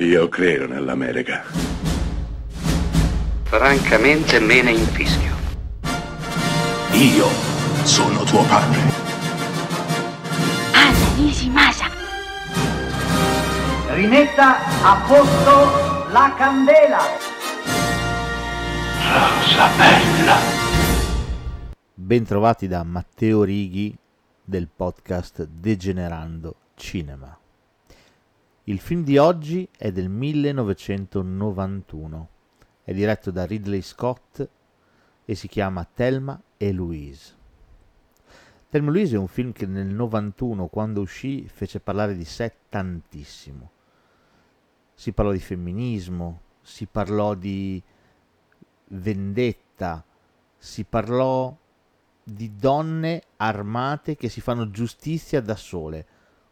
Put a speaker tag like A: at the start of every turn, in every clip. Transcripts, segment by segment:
A: Io credo nell'America.
B: Francamente me ne infischio.
C: Io sono tuo padre.
D: Anna Nishimasa.
E: Rimetta a posto la candela.
C: Rosa bella.
F: Bentrovati da Matteo Righi del podcast Degenerando Cinema. Il film di oggi è del 1991, è diretto da Ridley Scott e si chiama Thelma e Louise. Thelma e Louise è un film che nel 91, quando uscì, fece parlare di sé tantissimo. Si parlò di femminismo, si parlò di vendetta, si parlò di donne armate che si fanno giustizia da sole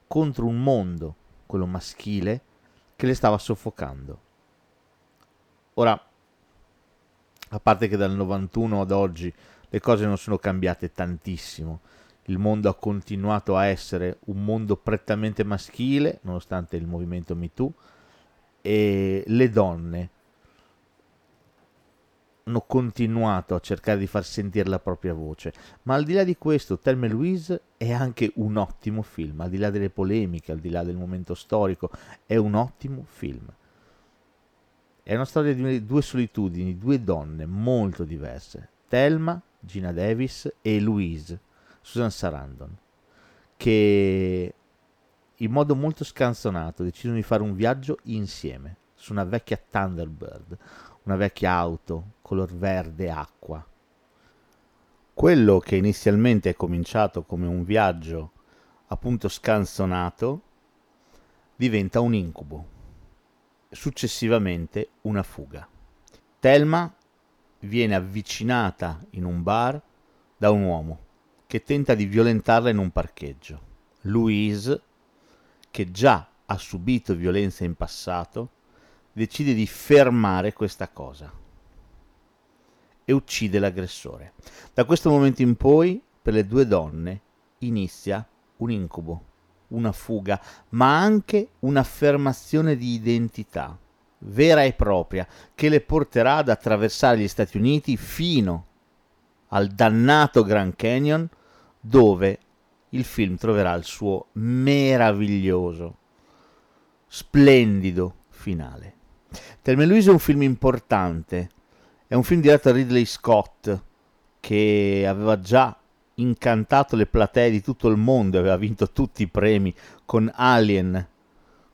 F: contro un mondo quello maschile, che le stava soffocando. Ora, a parte che dal 91 ad oggi le cose non sono cambiate tantissimo, il mondo ha continuato a essere un mondo prettamente maschile, nonostante il movimento MeToo, e le donne hanno continuato a cercare di far sentire la propria voce. Ma al di là di questo, Thelma Louise è anche un ottimo film, al di là delle polemiche, al di là del momento storico, è un ottimo film. È una storia di due solitudini, due donne molto diverse, Thelma, Gina Davis e Louise, Susan Sarandon, che in modo molto scanzonato decidono di fare un viaggio insieme su una vecchia Thunderbird, una vecchia auto color verde acqua. Quello che inizialmente è cominciato come un viaggio appunto scanzonato diventa un incubo, successivamente una fuga. Thelma viene avvicinata in un bar da un uomo che tenta di violentarla in un parcheggio. Louise, che già ha subito violenza in passato, decide di fermare questa cosa e uccide l'aggressore. Da questo momento in poi, per le due donne, inizia un incubo, una fuga, ma anche un'affermazione di identità vera e propria che le porterà ad attraversare gli Stati Uniti fino al dannato Grand Canyon dove il film troverà il suo meraviglioso, splendido finale. Thelma Louise è un film importante, è un film diretto da Ridley Scott che aveva già incantato le platee di tutto il mondo, aveva vinto tutti i premi con Alien,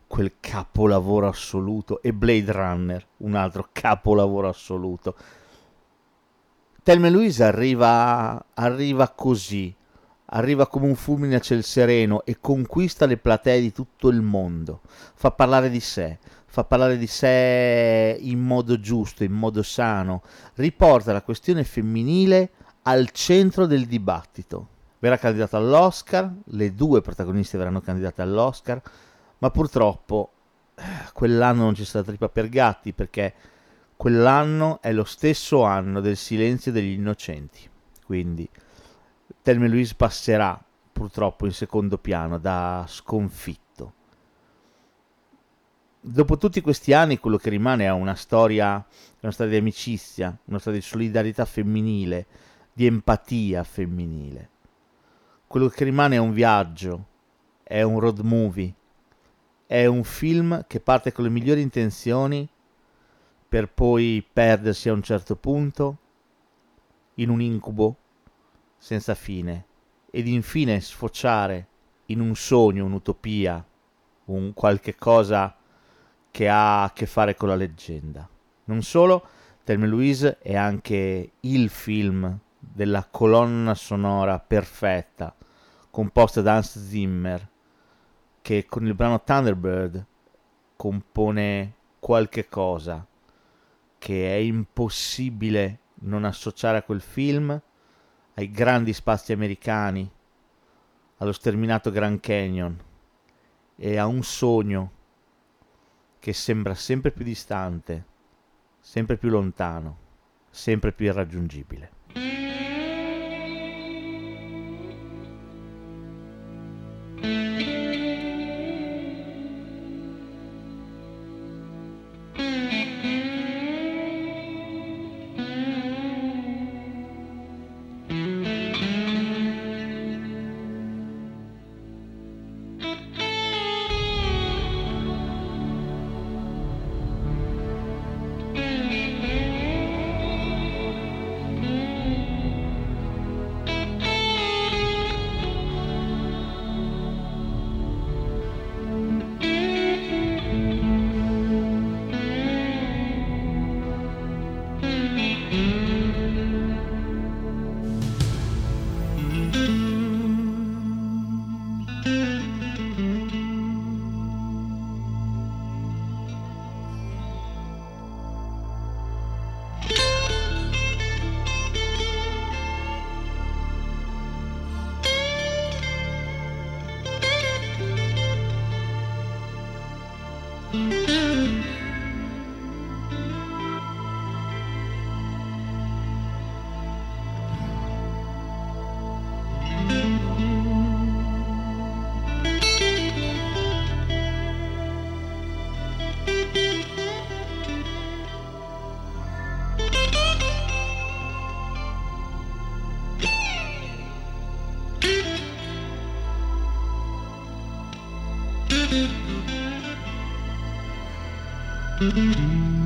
F: quel capolavoro assoluto, e Blade Runner, un altro capolavoro assoluto. Thelma Louise arriva, arriva così, arriva come un fulmine a ciel sereno e conquista le platee di tutto il mondo, fa parlare di sé, fa parlare di sé in modo giusto, in modo sano, riporta la questione femminile al centro del dibattito. Verrà candidato all'Oscar, le due protagoniste verranno candidate all'Oscar, ma purtroppo eh, quell'anno non c'è stata trippa per gatti perché quell'anno è lo stesso anno del silenzio degli innocenti. Quindi Thelma Louise passerà purtroppo in secondo piano da sconfitta dopo tutti questi anni quello che rimane è una storia, una storia di amicizia, una storia di solidarietà femminile, di empatia femminile. Quello che rimane è un viaggio, è un road movie, è un film che parte con le migliori intenzioni per poi perdersi a un certo punto in un incubo senza fine ed infine sfociare in un sogno, un'utopia, un qualche cosa che ha a che fare con la leggenda. Non solo, Thelma Louise è anche il film della colonna sonora perfetta, composta da Hans Zimmer, che con il brano Thunderbird compone qualche cosa che è impossibile non associare a quel film, ai grandi spazi americani, allo sterminato Grand Canyon e a un sogno che sembra sempre più distante, sempre più lontano, sempre più irraggiungibile.
D: Thank you.